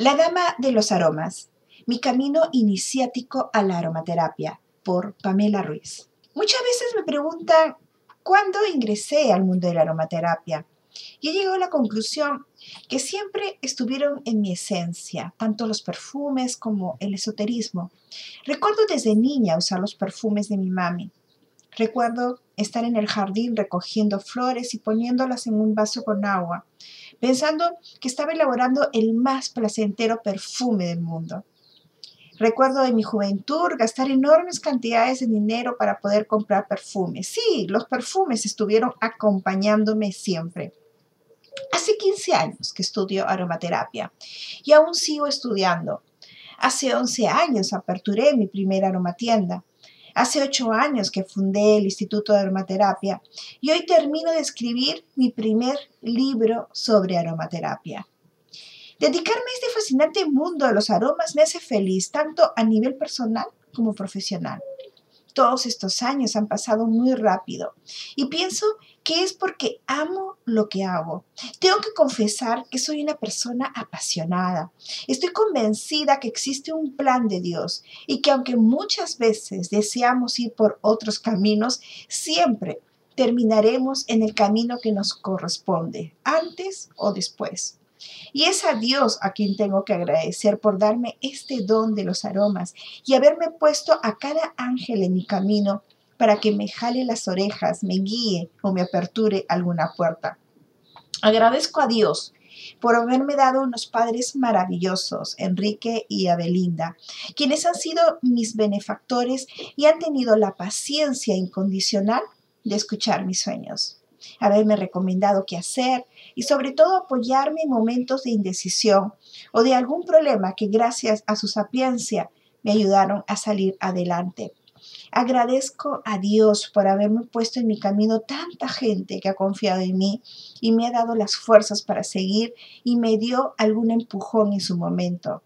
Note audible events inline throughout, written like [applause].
La Dama de los Aromas, mi camino iniciático a la aromaterapia, por Pamela Ruiz. Muchas veces me preguntan cuándo ingresé al mundo de la aromaterapia. Y he llegado a la conclusión que siempre estuvieron en mi esencia, tanto los perfumes como el esoterismo. Recuerdo desde niña usar los perfumes de mi mami. Recuerdo estar en el jardín recogiendo flores y poniéndolas en un vaso con agua pensando que estaba elaborando el más placentero perfume del mundo. Recuerdo de mi juventud gastar enormes cantidades de dinero para poder comprar perfumes. Sí, los perfumes estuvieron acompañándome siempre. Hace 15 años que estudio aromaterapia y aún sigo estudiando. Hace 11 años aperturé mi primera aromatienda. Hace ocho años que fundé el Instituto de Aromaterapia y hoy termino de escribir mi primer libro sobre aromaterapia. Dedicarme a este fascinante mundo de los aromas me hace feliz tanto a nivel personal como profesional. Todos estos años han pasado muy rápido y pienso que es porque amo lo que hago. Tengo que confesar que soy una persona apasionada. Estoy convencida que existe un plan de Dios y que aunque muchas veces deseamos ir por otros caminos, siempre terminaremos en el camino que nos corresponde, antes o después. Y es a Dios a quien tengo que agradecer por darme este don de los aromas y haberme puesto a cada ángel en mi camino para que me jale las orejas, me guíe o me aperture alguna puerta. Agradezco a Dios por haberme dado unos padres maravillosos, Enrique y Abelinda, quienes han sido mis benefactores y han tenido la paciencia incondicional de escuchar mis sueños haberme recomendado qué hacer y sobre todo apoyarme en momentos de indecisión o de algún problema que gracias a su sapiencia me ayudaron a salir adelante. Agradezco a Dios por haberme puesto en mi camino tanta gente que ha confiado en mí y me ha dado las fuerzas para seguir y me dio algún empujón en su momento.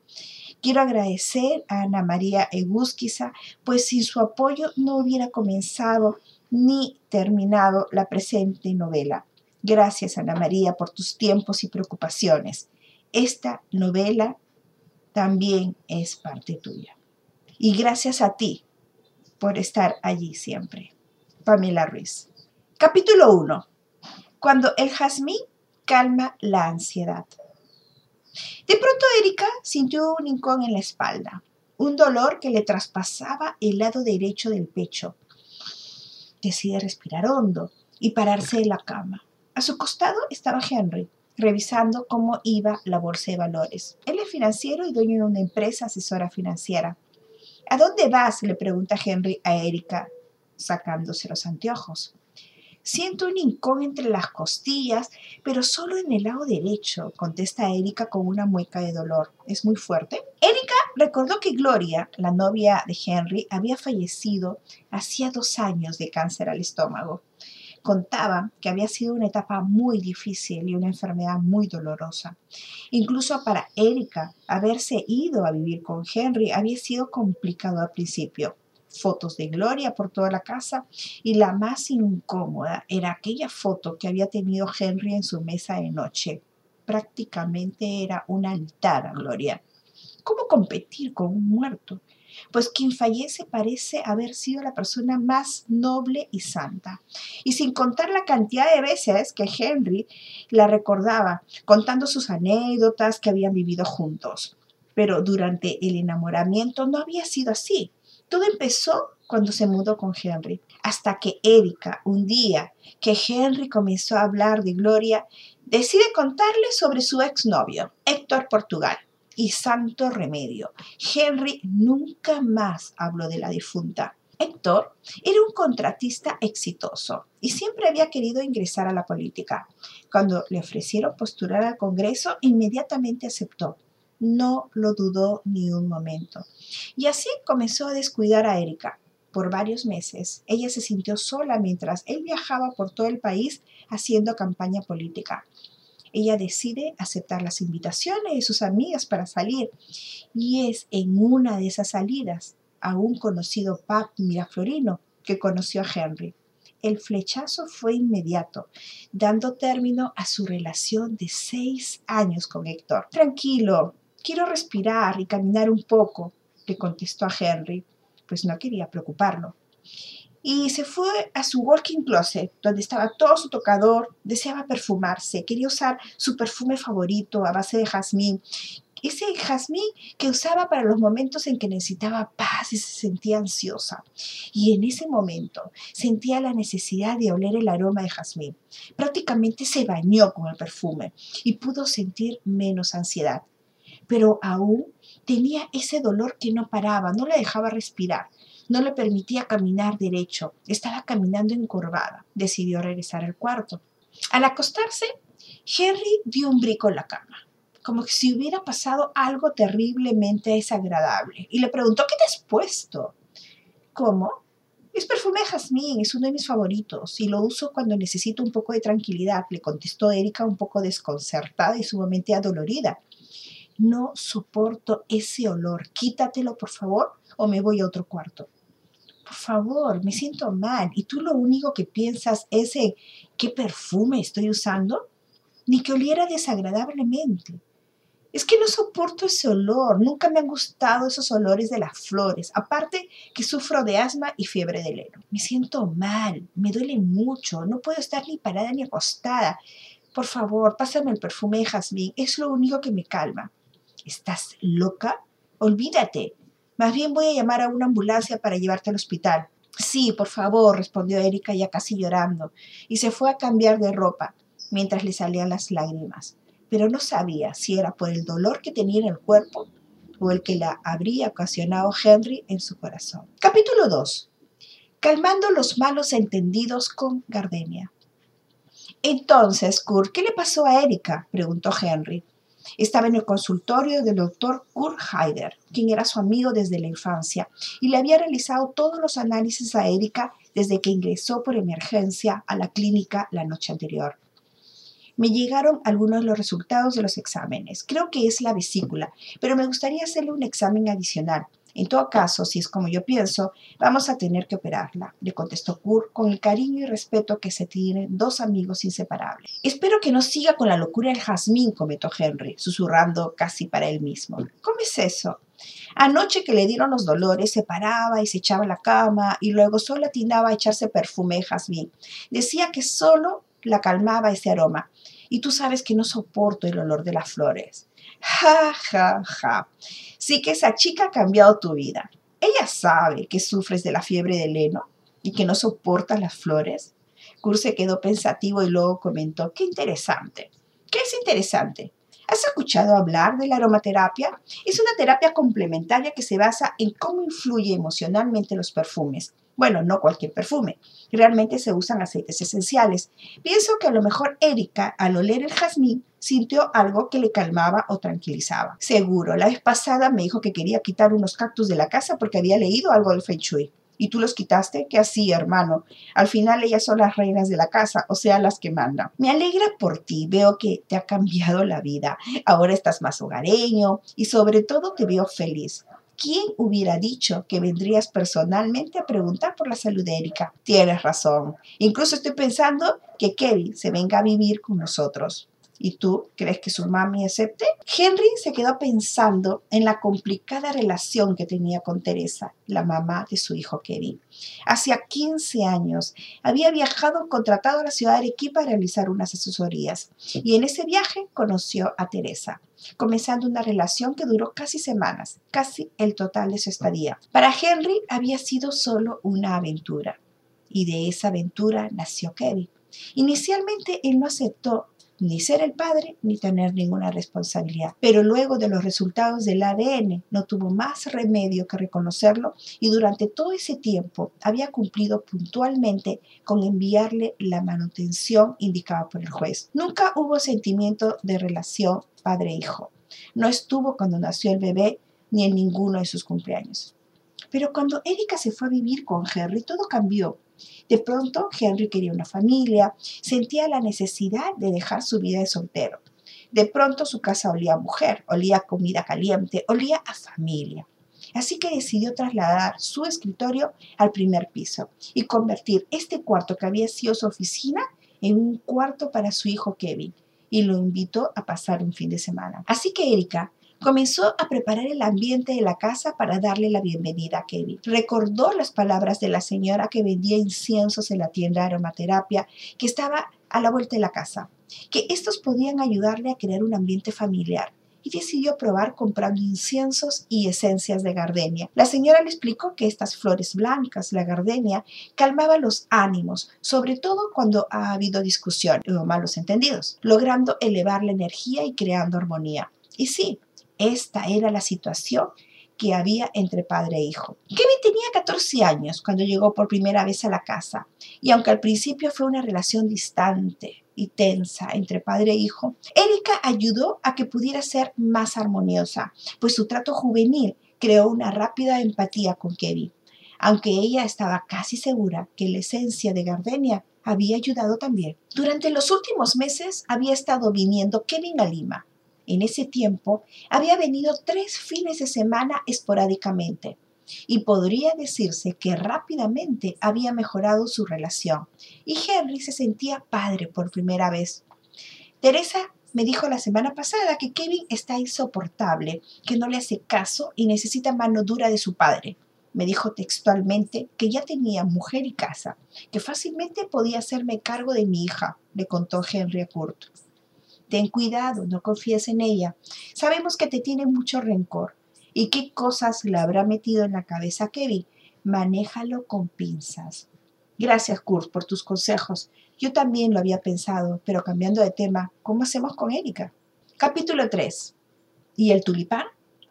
Quiero agradecer a Ana María Egusquiza, pues sin su apoyo no hubiera comenzado ni terminado la presente novela. Gracias, Ana María, por tus tiempos y preocupaciones. Esta novela también es parte tuya. Y gracias a ti por estar allí siempre. Pamela Ruiz. Capítulo 1. Cuando el jazmín calma la ansiedad. De pronto Erika sintió un hincón en la espalda, un dolor que le traspasaba el lado derecho del pecho decide respirar hondo y pararse de la cama. A su costado estaba Henry, revisando cómo iba la bolsa de valores. Él es financiero y dueño de una empresa asesora financiera. ¿A dónde vas? le pregunta Henry a Erika, sacándose los anteojos. Siento un hincón entre las costillas, pero solo en el lado derecho, contesta Erika con una mueca de dolor. ¿Es muy fuerte? Erika recordó que Gloria, la novia de Henry, había fallecido hacía dos años de cáncer al estómago. Contaba que había sido una etapa muy difícil y una enfermedad muy dolorosa. Incluso para Erika, haberse ido a vivir con Henry había sido complicado al principio fotos de Gloria por toda la casa y la más incómoda era aquella foto que había tenido Henry en su mesa de noche. Prácticamente era un altar a Gloria. ¿Cómo competir con un muerto? Pues quien fallece parece haber sido la persona más noble y santa. Y sin contar la cantidad de veces que Henry la recordaba, contando sus anécdotas que habían vivido juntos. Pero durante el enamoramiento no había sido así. Todo empezó cuando se mudó con Henry, hasta que Erika, un día que Henry comenzó a hablar de Gloria, decide contarle sobre su exnovio, Héctor Portugal. Y santo remedio, Henry nunca más habló de la difunta. Héctor era un contratista exitoso y siempre había querido ingresar a la política. Cuando le ofrecieron postular al Congreso, inmediatamente aceptó no lo dudó ni un momento. Y así comenzó a descuidar a Erika. Por varios meses, ella se sintió sola mientras él viajaba por todo el país haciendo campaña política. Ella decide aceptar las invitaciones de sus amigas para salir y es en una de esas salidas a un conocido pub miraflorino que conoció a Henry. El flechazo fue inmediato, dando término a su relación de seis años con Héctor. Tranquilo, Quiero respirar y caminar un poco, le contestó a Henry, pues no quería preocuparlo. Y se fue a su walking closet, donde estaba todo su tocador, deseaba perfumarse, quería usar su perfume favorito a base de jazmín ese jazmín que usaba para los momentos en que necesitaba paz y se sentía ansiosa. Y en ese momento sentía la necesidad de oler el aroma de jazmín. Prácticamente se bañó con el perfume y pudo sentir menos ansiedad. Pero aún tenía ese dolor que no paraba, no le dejaba respirar no le permitía caminar derecho, estaba caminando encorvada. Decidió regresar al cuarto. Al acostarse, Henry dio un brico en la cama como si hubiera pasado algo terriblemente desagradable. Y le preguntó, ¿qué te has puesto? ¿Cómo? Es perfume de jazmín, es uno de mis favoritos y lo uso cuando necesito un poco de tranquilidad, le contestó Erika un poco desconcertada y sumamente adolorida. No soporto ese olor, quítatelo por favor o me voy a otro cuarto. Por favor, me siento mal y tú lo único que piensas es en qué perfume estoy usando, ni que oliera desagradablemente. Es que no soporto ese olor, nunca me han gustado esos olores de las flores, aparte que sufro de asma y fiebre del heno. Me siento mal, me duele mucho, no puedo estar ni parada ni acostada. Por favor, pásame el perfume de jazmín, es lo único que me calma. ¿Estás loca? Olvídate. Más bien voy a llamar a una ambulancia para llevarte al hospital. Sí, por favor, respondió Erika ya casi llorando, y se fue a cambiar de ropa, mientras le salían las lágrimas pero no sabía si era por el dolor que tenía en el cuerpo o el que la habría ocasionado Henry en su corazón. Capítulo 2. Calmando los malos entendidos con Gardenia. Entonces, Kurt, ¿qué le pasó a Erika? preguntó Henry. Estaba en el consultorio del doctor Kurt Heider, quien era su amigo desde la infancia, y le había realizado todos los análisis a Erika desde que ingresó por emergencia a la clínica la noche anterior me llegaron algunos de los resultados de los exámenes. Creo que es la vesícula, pero me gustaría hacerle un examen adicional. En todo caso, si es como yo pienso, vamos a tener que operarla, le contestó Kurt con el cariño y respeto que se tienen dos amigos inseparables. Espero que no siga con la locura del jazmín, comentó Henry, susurrando casi para él mismo. ¿Cómo es eso? Anoche que le dieron los dolores, se paraba y se echaba a la cama y luego solo atinaba a echarse perfume de jazmín. Decía que solo la calmaba ese aroma. Y tú sabes que no soporto el olor de las flores. Ja, ja, ja. Sí que esa chica ha cambiado tu vida. Ella sabe que sufres de la fiebre del heno y que no soportas las flores. Kurt quedó pensativo y luego comentó, qué interesante. ¿Qué es interesante? ¿Has escuchado hablar de la aromaterapia? Es una terapia complementaria que se basa en cómo influye emocionalmente los perfumes bueno, no cualquier perfume. Realmente se usan aceites esenciales. Pienso que a lo mejor Erika, al oler el jazmín, sintió algo que le calmaba o tranquilizaba. Seguro, la vez pasada me dijo que quería quitar unos cactus de la casa porque había leído algo del Feng Shui. ¿Y tú los quitaste? ¿Qué así, hermano? Al final ellas son las reinas de la casa, o sea, las que mandan. Me alegra por ti, veo que te ha cambiado la vida. Ahora estás más hogareño y sobre todo te veo feliz. ¿Quién hubiera dicho que vendrías personalmente a preguntar por la salud de Erika? Tienes razón. Incluso estoy pensando que Kevin se venga a vivir con nosotros. ¿Y tú crees que su mami acepte? Henry se quedó pensando en la complicada relación que tenía con Teresa, la mamá de su hijo Kevin. Hacía 15 años había viajado contratado a la ciudad de Arequipa a realizar unas asesorías y en ese viaje conoció a Teresa, comenzando una relación que duró casi semanas, casi el total de su estadía. Para Henry había sido solo una aventura y de esa aventura nació Kevin. Inicialmente él no aceptó ni ser el padre ni tener ninguna responsabilidad. Pero luego de los resultados del ADN no tuvo más remedio que reconocerlo y durante todo ese tiempo había cumplido puntualmente con enviarle la manutención indicada por el juez. Nunca hubo sentimiento de relación padre-hijo. No estuvo cuando nació el bebé ni en ninguno de sus cumpleaños. Pero cuando Erika se fue a vivir con Henry, todo cambió. De pronto, Henry quería una familia, sentía la necesidad de dejar su vida de soltero. De pronto su casa olía a mujer, olía a comida caliente, olía a familia. Así que decidió trasladar su escritorio al primer piso y convertir este cuarto que había sido su oficina en un cuarto para su hijo Kevin y lo invitó a pasar un fin de semana. Así que Erika Comenzó a preparar el ambiente de la casa para darle la bienvenida a Kevin. Recordó las palabras de la señora que vendía inciensos en la tienda de aromaterapia que estaba a la vuelta de la casa, que estos podían ayudarle a crear un ambiente familiar y decidió probar comprando inciensos y esencias de gardenia. La señora le explicó que estas flores blancas, la gardenia, calmaba los ánimos, sobre todo cuando ha habido discusión o malos entendidos, logrando elevar la energía y creando armonía. Y sí, esta era la situación que había entre padre e hijo. Kevin tenía 14 años cuando llegó por primera vez a la casa, y aunque al principio fue una relación distante y tensa entre padre e hijo, Erika ayudó a que pudiera ser más armoniosa, pues su trato juvenil creó una rápida empatía con Kevin, aunque ella estaba casi segura que la esencia de Gardenia había ayudado también. Durante los últimos meses había estado viniendo Kevin a Lima, en ese tiempo había venido tres fines de semana esporádicamente y podría decirse que rápidamente había mejorado su relación y Henry se sentía padre por primera vez. Teresa me dijo la semana pasada que Kevin está insoportable, que no le hace caso y necesita mano dura de su padre. Me dijo textualmente que ya tenía mujer y casa, que fácilmente podía hacerme cargo de mi hija, le contó Henry a Kurt. Ten cuidado, no confíes en ella. Sabemos que te tiene mucho rencor. ¿Y qué cosas le habrá metido en la cabeza Kevin? Manéjalo con pinzas. Gracias, Kurt, por tus consejos. Yo también lo había pensado, pero cambiando de tema, ¿cómo hacemos con Erika? Capítulo 3. ¿Y el tulipán?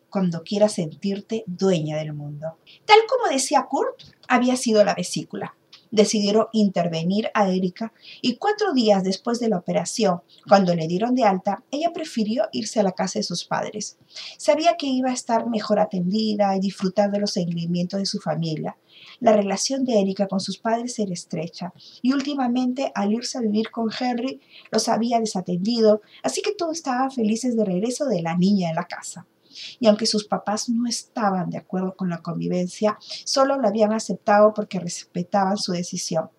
Cuando quieras sentirte dueña del mundo. Tal como decía Kurt, había sido la vesícula decidieron intervenir a Erika y cuatro días después de la operación, cuando le dieron de alta, ella prefirió irse a la casa de sus padres. Sabía que iba a estar mejor atendida y disfrutar de los seguimientos de su familia. La relación de Erika con sus padres era estrecha y últimamente al irse a vivir con Henry los había desatendido, así que todos estaban felices de regreso de la niña en la casa y aunque sus papás no estaban de acuerdo con la convivencia, solo lo habían aceptado porque respetaban su decisión.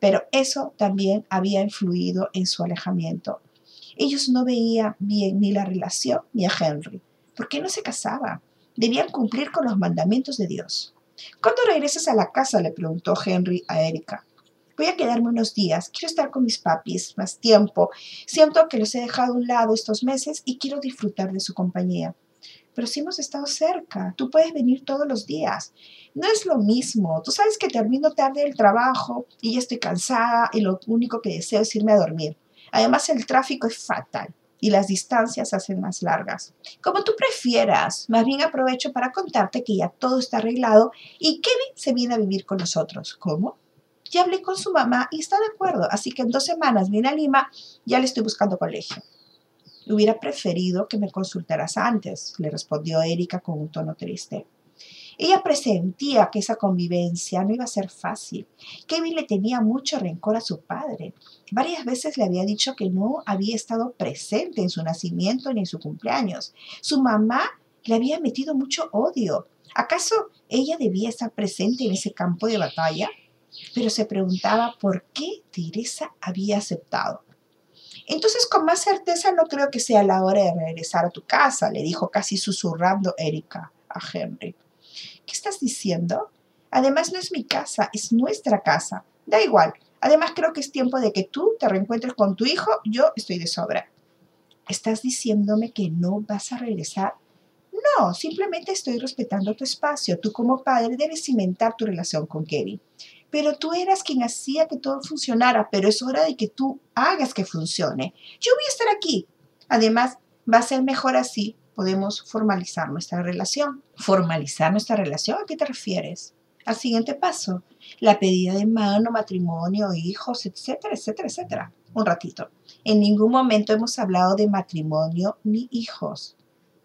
Pero eso también había influido en su alejamiento. Ellos no veían bien ni la relación ni a Henry. ¿Por qué no se casaba? Debían cumplir con los mandamientos de Dios. ¿Cuándo regresas a la casa? le preguntó Henry a Erika. Voy a quedarme unos días, quiero estar con mis papis más tiempo. Siento que los he dejado a un lado estos meses y quiero disfrutar de su compañía pero si hemos estado cerca, tú puedes venir todos los días. No es lo mismo, tú sabes que termino tarde el trabajo y ya estoy cansada y lo único que deseo es irme a dormir. Además el tráfico es fatal y las distancias hacen más largas. Como tú prefieras, más bien aprovecho para contarte que ya todo está arreglado y Kevin se viene a vivir con nosotros. ¿Cómo? Ya hablé con su mamá y está de acuerdo, así que en dos semanas viene a Lima, ya le estoy buscando colegio. Hubiera preferido que me consultaras antes, le respondió Erika con un tono triste. Ella presentía que esa convivencia no iba a ser fácil. Kevin le tenía mucho rencor a su padre. Varias veces le había dicho que no había estado presente en su nacimiento ni en su cumpleaños. Su mamá le había metido mucho odio. ¿Acaso ella debía estar presente en ese campo de batalla? Pero se preguntaba por qué Teresa había aceptado. Entonces, con más certeza, no creo que sea la hora de regresar a tu casa, le dijo casi susurrando Erika a Henry. ¿Qué estás diciendo? Además, no es mi casa, es nuestra casa. Da igual. Además, creo que es tiempo de que tú te reencuentres con tu hijo. Yo estoy de sobra. ¿Estás diciéndome que no vas a regresar? No, simplemente estoy respetando tu espacio. Tú como padre debes cimentar tu relación con Kevin pero tú eras quien hacía que todo funcionara, pero es hora de que tú hagas que funcione. Yo voy a estar aquí. Además, va a ser mejor así. Podemos formalizar nuestra relación. ¿Formalizar nuestra relación? ¿A qué te refieres? Al siguiente paso, la pedida de mano, matrimonio, hijos, etcétera, etcétera, etcétera. Un ratito. En ningún momento hemos hablado de matrimonio ni hijos.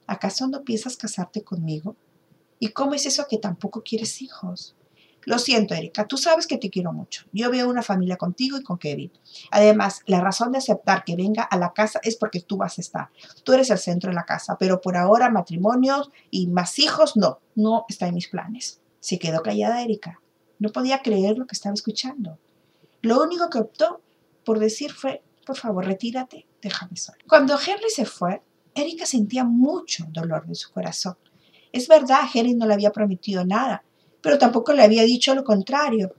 ¿Acaso no piensas casarte conmigo? ¿Y cómo es eso que tampoco quieres hijos? Lo siento, Erika, tú sabes que te quiero mucho. Yo veo una familia contigo y con Kevin. Además, la razón de aceptar que venga a la casa es porque tú vas a estar. Tú eres el centro de la casa, pero por ahora matrimonios y más hijos no, no está en mis planes. Se quedó callada Erika. No podía creer lo que estaba escuchando. Lo único que optó por decir fue, por favor, retírate, déjame sola. Cuando Henry se fue, Erika sentía mucho dolor en su corazón. Es verdad, Henry no le había prometido nada, pero tampoco le había dicho lo contrario.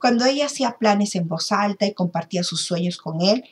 Cuando ella hacía planes en voz alta y compartía sus sueños con él,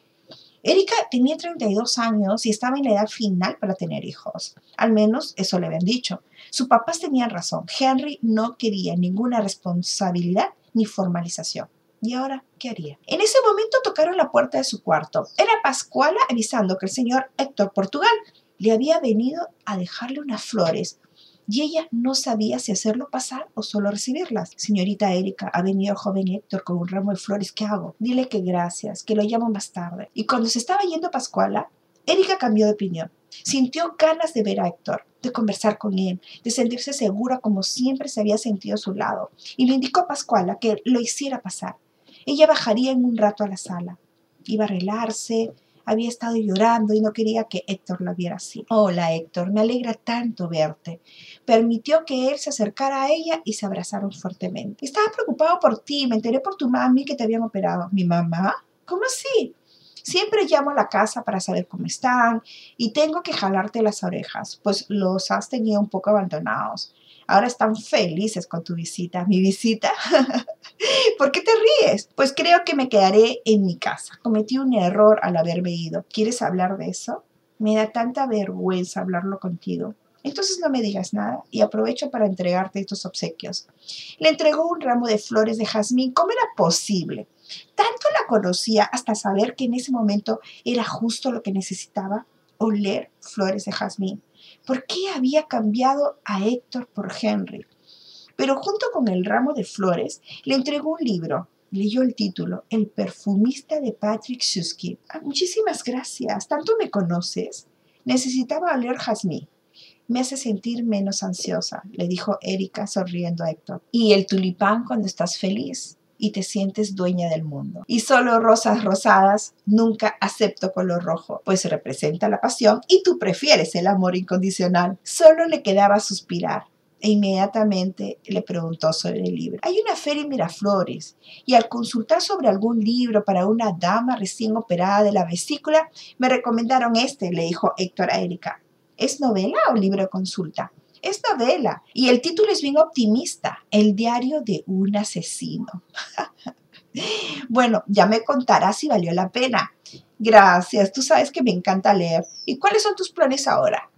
Erika tenía 32 años y estaba en la edad final para tener hijos. Al menos eso le habían dicho. Sus papás tenían razón. Henry no quería ninguna responsabilidad ni formalización. ¿Y ahora qué haría? En ese momento tocaron la puerta de su cuarto. Era Pascuala avisando que el señor Héctor Portugal le había venido a dejarle unas flores y ella no sabía si hacerlo pasar o solo recibirlas. Señorita Erika, ha venido el joven Héctor con un ramo de flores. ¿Qué hago? Dile que gracias, que lo llamo más tarde. Y cuando se estaba yendo Pascuala, Erika cambió de opinión. Sintió ganas de ver a Héctor, de conversar con él, de sentirse segura como siempre se había sentido a su lado, y le indicó a Pascuala que lo hiciera pasar. Ella bajaría en un rato a la sala. Iba a arreglarse, había estado llorando y no quería que Héctor la viera así. Hola Héctor, me alegra tanto verte. Permitió que él se acercara a ella y se abrazaron fuertemente. Estaba preocupado por ti, me enteré por tu mami que te habían operado. ¿Mi mamá? ¿Cómo así? Siempre llamo a la casa para saber cómo están y tengo que jalarte las orejas, pues los has tenido un poco abandonados. Ahora están felices con tu visita. ¿Mi visita? [laughs] ¿Por qué te ríes? Pues creo que me quedaré en mi casa. Cometí un error al haberme ido. ¿Quieres hablar de eso? Me da tanta vergüenza hablarlo contigo. Entonces no me digas nada y aprovecho para entregarte estos obsequios. Le entregó un ramo de flores de jazmín. ¿Cómo era posible? Tanto la conocía hasta saber que en ese momento era justo lo que necesitaba, oler flores de jazmín. ¿Por qué había cambiado a Héctor por Henry? Pero junto con el ramo de flores le entregó un libro. Leyó el título, El perfumista de Patrick Susky. Ah, muchísimas gracias. ¿Tanto me conoces? Necesitaba oler jazmín. Me hace sentir menos ansiosa, le dijo Erika sonriendo a Héctor. Y el tulipán cuando estás feliz y te sientes dueña del mundo. Y solo rosas rosadas, nunca acepto color rojo, pues representa la pasión y tú prefieres el amor incondicional. Solo le quedaba suspirar e inmediatamente le preguntó sobre el libro. Hay una feria en Miraflores y al consultar sobre algún libro para una dama recién operada de la vesícula, me recomendaron este, le dijo Héctor a Erika. ¿Es novela o libro de consulta? Es novela y el título es bien optimista, El diario de un asesino. [laughs] bueno, ya me contarás si valió la pena. Gracias, tú sabes que me encanta leer. ¿Y cuáles son tus planes ahora?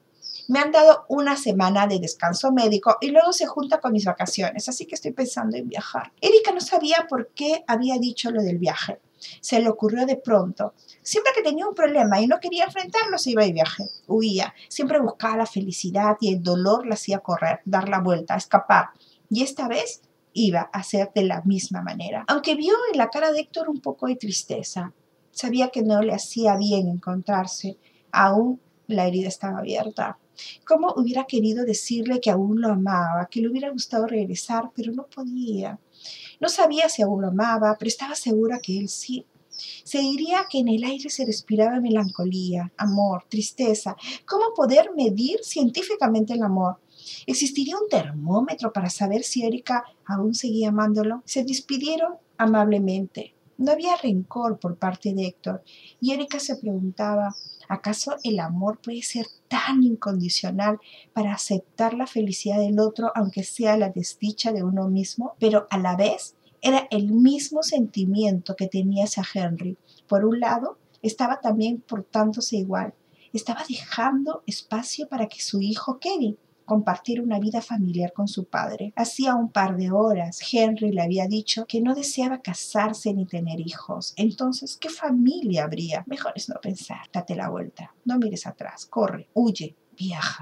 Me han dado una semana de descanso médico y luego se junta con mis vacaciones, así que estoy pensando en viajar. Erika no sabía por qué había dicho lo del viaje. Se le ocurrió de pronto. Siempre que tenía un problema y no quería enfrentarlo, se iba de viaje. Huía. Siempre buscaba la felicidad y el dolor la hacía correr, dar la vuelta, escapar. Y esta vez iba a ser de la misma manera. Aunque vio en la cara de Héctor un poco de tristeza, sabía que no le hacía bien encontrarse. Aún la herida estaba abierta. ¿Cómo hubiera querido decirle que aún lo amaba, que le hubiera gustado regresar, pero no podía? No sabía si aún lo amaba, pero estaba segura que él sí. Se diría que en el aire se respiraba melancolía, amor, tristeza. ¿Cómo poder medir científicamente el amor? ¿Existiría un termómetro para saber si Erika aún seguía amándolo? Se despidieron amablemente. No había rencor por parte de Héctor y Erika se preguntaba, ¿acaso el amor puede ser tan incondicional para aceptar la felicidad del otro aunque sea la desdicha de uno mismo? Pero a la vez era el mismo sentimiento que tenía hacia Henry. Por un lado, estaba también portándose igual. Estaba dejando espacio para que su hijo Kevin compartir una vida familiar con su padre. Hacía un par de horas Henry le había dicho que no deseaba casarse ni tener hijos. Entonces, ¿qué familia habría? Mejor es no pensar. Date la vuelta. No mires atrás. Corre, huye, viaja.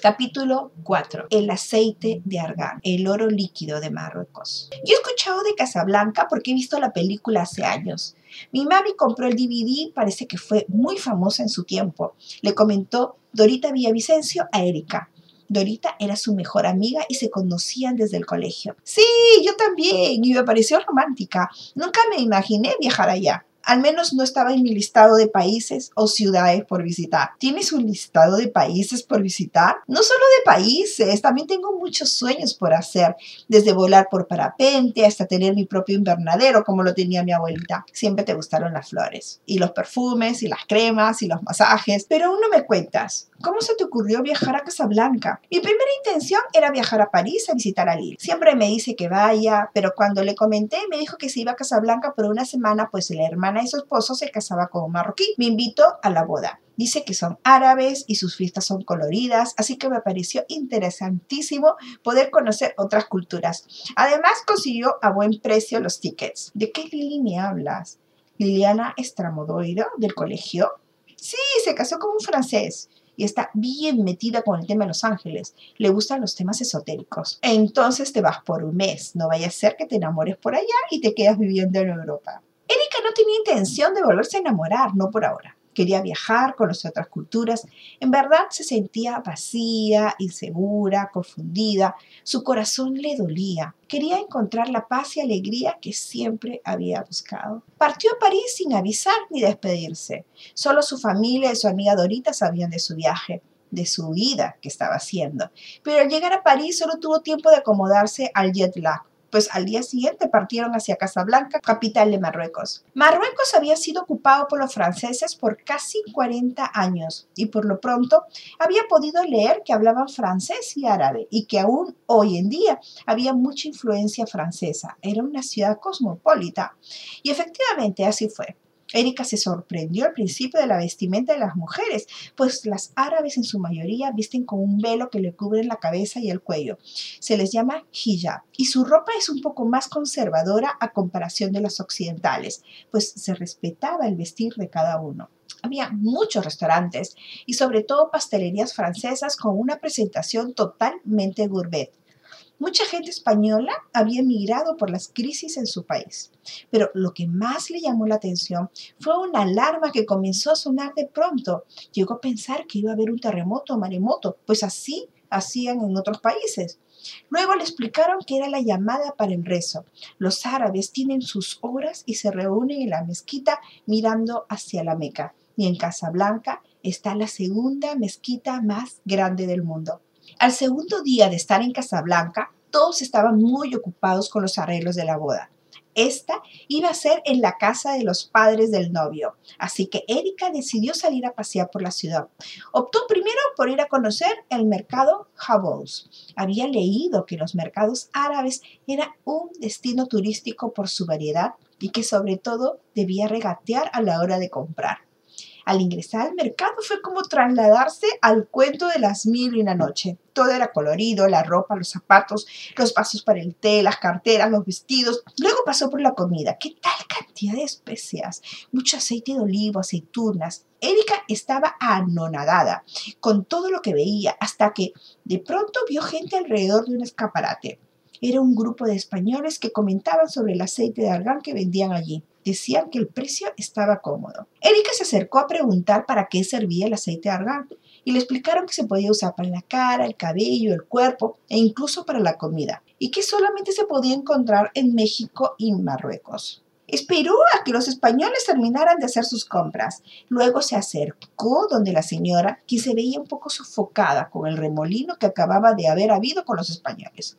Capítulo 4. El aceite de argán, el oro líquido de Marruecos. Yo he escuchado de Casablanca porque he visto la película hace años. Mi mami compró el DVD, parece que fue muy famosa en su tiempo. Le comentó Dorita Villavicencio a Erika. Dorita era su mejor amiga y se conocían desde el colegio. Sí, yo también, y me pareció romántica. Nunca me imaginé viajar allá. Al menos no estaba en mi listado de países o ciudades por visitar. ¿Tienes un listado de países por visitar? No solo de países, también tengo muchos sueños por hacer, desde volar por parapente hasta tener mi propio invernadero como lo tenía mi abuelita. Siempre te gustaron las flores, y los perfumes, y las cremas, y los masajes, pero aún no me cuentas. ¿Cómo se te ocurrió viajar a Casablanca? Mi primera intención era viajar a París a visitar a Lille. Siempre me dice que vaya, pero cuando le comenté me dijo que se iba a Casablanca por una semana, pues la hermana de su esposo se casaba con un marroquí. Me invitó a la boda. Dice que son árabes y sus fiestas son coloridas, así que me pareció interesantísimo poder conocer otras culturas. Además consiguió a buen precio los tickets. ¿De qué Lili me hablas? Liliana Estramodoiro del colegio. Sí, se casó con un francés y está bien metida con el tema de Los Ángeles. Le gustan los temas esotéricos. Entonces te vas por un mes. No vaya a ser que te enamores por allá y te quedas viviendo en Europa. Erika no tenía intención de volverse a enamorar, no por ahora quería viajar, conocer otras culturas. En verdad se sentía vacía, insegura, confundida. Su corazón le dolía. Quería encontrar la paz y alegría que siempre había buscado. Partió a París sin avisar ni despedirse. Solo su familia y su amiga Dorita sabían de su viaje de su vida que estaba haciendo. Pero al llegar a París solo tuvo tiempo de acomodarse al jet lag pues al día siguiente partieron hacia Casablanca, capital de Marruecos. Marruecos había sido ocupado por los franceses por casi 40 años y por lo pronto había podido leer que hablaban francés y árabe y que aún hoy en día había mucha influencia francesa. Era una ciudad cosmopolita y efectivamente así fue. Erika se sorprendió al principio de la vestimenta de las mujeres, pues las árabes en su mayoría visten con un velo que le cubre la cabeza y el cuello. Se les llama hijab y su ropa es un poco más conservadora a comparación de las occidentales, pues se respetaba el vestir de cada uno. Había muchos restaurantes y sobre todo pastelerías francesas con una presentación totalmente gourmet. Mucha gente española había emigrado por las crisis en su país, pero lo que más le llamó la atención fue una alarma que comenzó a sonar de pronto. Llegó a pensar que iba a haber un terremoto o maremoto, pues así hacían en otros países. Luego le explicaron que era la llamada para el rezo. Los árabes tienen sus horas y se reúnen en la mezquita mirando hacia la Meca. Y en Casablanca está la segunda mezquita más grande del mundo. Al segundo día de estar en Casablanca, todos estaban muy ocupados con los arreglos de la boda. Esta iba a ser en la casa de los padres del novio, así que Erika decidió salir a pasear por la ciudad. Optó primero por ir a conocer el mercado Habous. Había leído que los mercados árabes eran un destino turístico por su variedad y que sobre todo debía regatear a la hora de comprar. Al ingresar al mercado fue como trasladarse al cuento de las mil y una noche. Todo era colorido, la ropa, los zapatos, los pasos para el té, las carteras, los vestidos. Luego pasó por la comida. ¿Qué tal cantidad de especias? Mucho aceite de olivo, aceitunas. Erika estaba anonadada con todo lo que veía hasta que de pronto vio gente alrededor de un escaparate. Era un grupo de españoles que comentaban sobre el aceite de argán que vendían allí decían que el precio estaba cómodo. Erika se acercó a preguntar para qué servía el aceite de argán y le explicaron que se podía usar para la cara, el cabello, el cuerpo e incluso para la comida y que solamente se podía encontrar en México y Marruecos. Esperó a que los españoles terminaran de hacer sus compras. Luego se acercó donde la señora, quien se veía un poco sofocada con el remolino que acababa de haber habido con los españoles.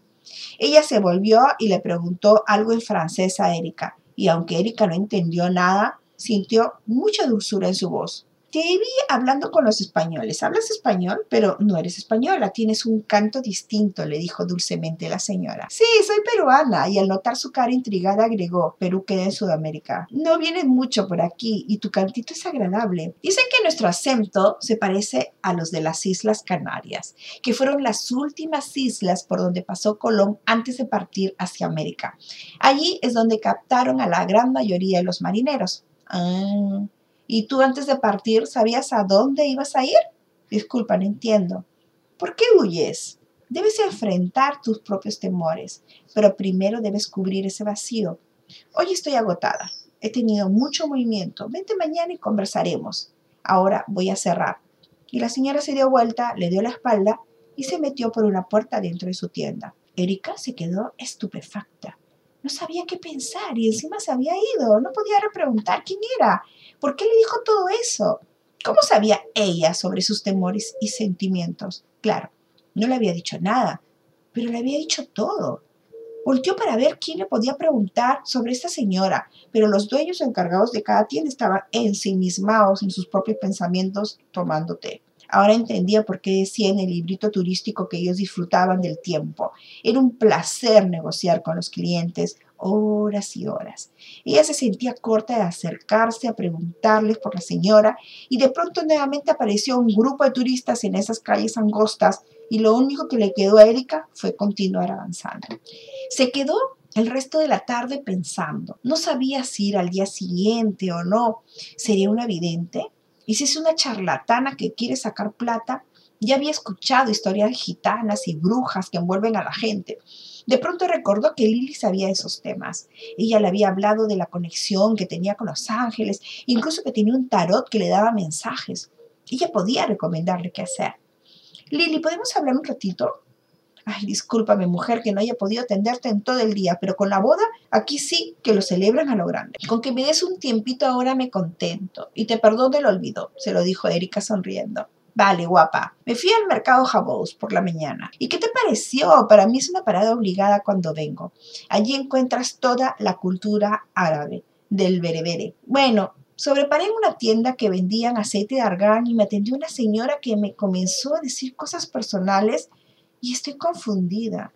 Ella se volvió y le preguntó algo en francés a Erika, y aunque Erika no entendió nada, sintió mucha dulzura en su voz. Te vi hablando con los españoles. Hablas español, pero no eres española. Tienes un canto distinto, le dijo dulcemente la señora. Sí, soy peruana. Y al notar su cara intrigada agregó, Perú queda en Sudamérica. No vienes mucho por aquí y tu cantito es agradable. Dicen que nuestro acento se parece a los de las Islas Canarias, que fueron las últimas islas por donde pasó Colón antes de partir hacia América. Allí es donde captaron a la gran mayoría de los marineros. Ah, ¿Y tú antes de partir sabías a dónde ibas a ir? Disculpa, no entiendo. ¿Por qué huyes? Debes enfrentar tus propios temores, pero primero debes cubrir ese vacío. Hoy estoy agotada. He tenido mucho movimiento. Vente mañana y conversaremos. Ahora voy a cerrar. Y la señora se dio vuelta, le dio la espalda y se metió por una puerta dentro de su tienda. Erika se quedó estupefacta. No sabía qué pensar y encima se había ido. No podía repreguntar quién era. ¿Por qué le dijo todo eso? ¿Cómo sabía ella sobre sus temores y sentimientos? Claro, no le había dicho nada, pero le había dicho todo. Volteó para ver quién le podía preguntar sobre esta señora, pero los dueños encargados de cada tienda estaban ensimismados en sus propios pensamientos tomando té. Ahora entendía por qué decía en el librito turístico que ellos disfrutaban del tiempo. Era un placer negociar con los clientes horas y horas. Ella se sentía corta de acercarse a preguntarles por la señora y de pronto nuevamente apareció un grupo de turistas en esas calles angostas y lo único que le quedó a Erika fue continuar avanzando. Se quedó el resto de la tarde pensando. No sabía si ir al día siguiente o no. ¿Sería una vidente? ¿Y si es una charlatana que quiere sacar plata? Ya había escuchado historias gitanas y brujas que envuelven a la gente. De pronto recordó que Lily sabía esos temas. Ella le había hablado de la conexión que tenía con los ángeles, incluso que tenía un tarot que le daba mensajes. Ella podía recomendarle qué hacer. Lily, ¿podemos hablar un ratito? Ay, discúlpame, mujer, que no haya podido atenderte en todo el día, pero con la boda, aquí sí que lo celebran a lo grande. Con que me des un tiempito ahora me contento. Y te perdono el olvido, se lo dijo Erika sonriendo. Vale, guapa. Me fui al mercado Jabous por la mañana. ¿Y qué te pareció? Para mí es una parada obligada cuando vengo. Allí encuentras toda la cultura árabe del berebere. Bueno, sobreparé en una tienda que vendían aceite de argán y me atendió una señora que me comenzó a decir cosas personales y estoy confundida.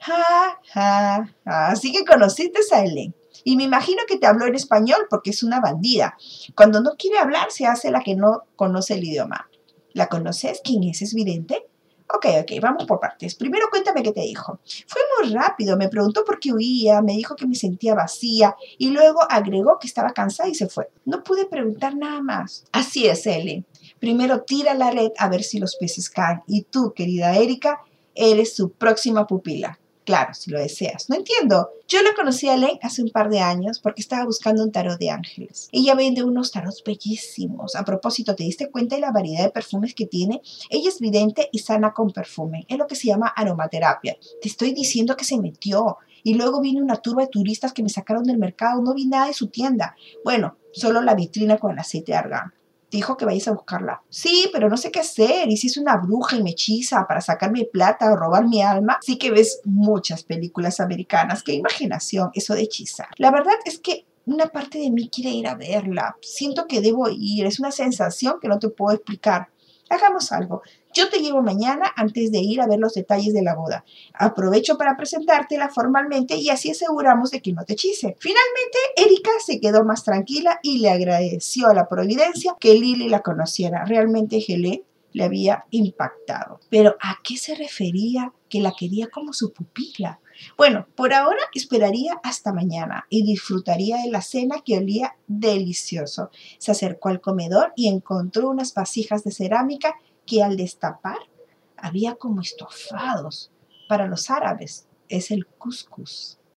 Ja, ja. Así que conociste a Helen. Y me imagino que te habló en español porque es una bandida. Cuando no quiere hablar, se hace la que no conoce el idioma. ¿La conoces? ¿Quién es? ¿Es vidente? Ok, ok, vamos por partes. Primero cuéntame qué te dijo. Fue muy rápido, me preguntó por qué huía, me dijo que me sentía vacía y luego agregó que estaba cansada y se fue. No pude preguntar nada más. Así es, Ellen. Primero tira la red a ver si los peces caen y tú, querida Erika, eres su próxima pupila. Claro, si lo deseas. No entiendo. Yo la conocí a Elaine hace un par de años porque estaba buscando un tarot de ángeles. Ella vende unos tarots bellísimos. A propósito, ¿te diste cuenta de la variedad de perfumes que tiene? Ella es vidente y sana con perfume. Es lo que se llama aromaterapia. Te estoy diciendo que se metió. Y luego vino una turba de turistas que me sacaron del mercado. No vi nada de su tienda. Bueno, solo la vitrina con aceite de argán dijo que vayas a buscarla. Sí, pero no sé qué hacer. Y si es una bruja y me hechiza para sacarme plata o robar mi alma. Sí que ves muchas películas americanas. Qué imaginación, eso de hechizar. La verdad es que una parte de mí quiere ir a verla. Siento que debo ir. Es una sensación que no te puedo explicar. Hagamos algo. Yo te llevo mañana antes de ir a ver los detalles de la boda. Aprovecho para presentártela formalmente y así aseguramos de que no te hechice. Finalmente, Erika se quedó más tranquila y le agradeció a la providencia que Lily la conociera. Realmente Helen le había impactado. Pero ¿a qué se refería que la quería como su pupila? Bueno, por ahora esperaría hasta mañana y disfrutaría de la cena que olía delicioso. Se acercó al comedor y encontró unas vasijas de cerámica que al destapar había como estofados. Para los árabes es el couscous.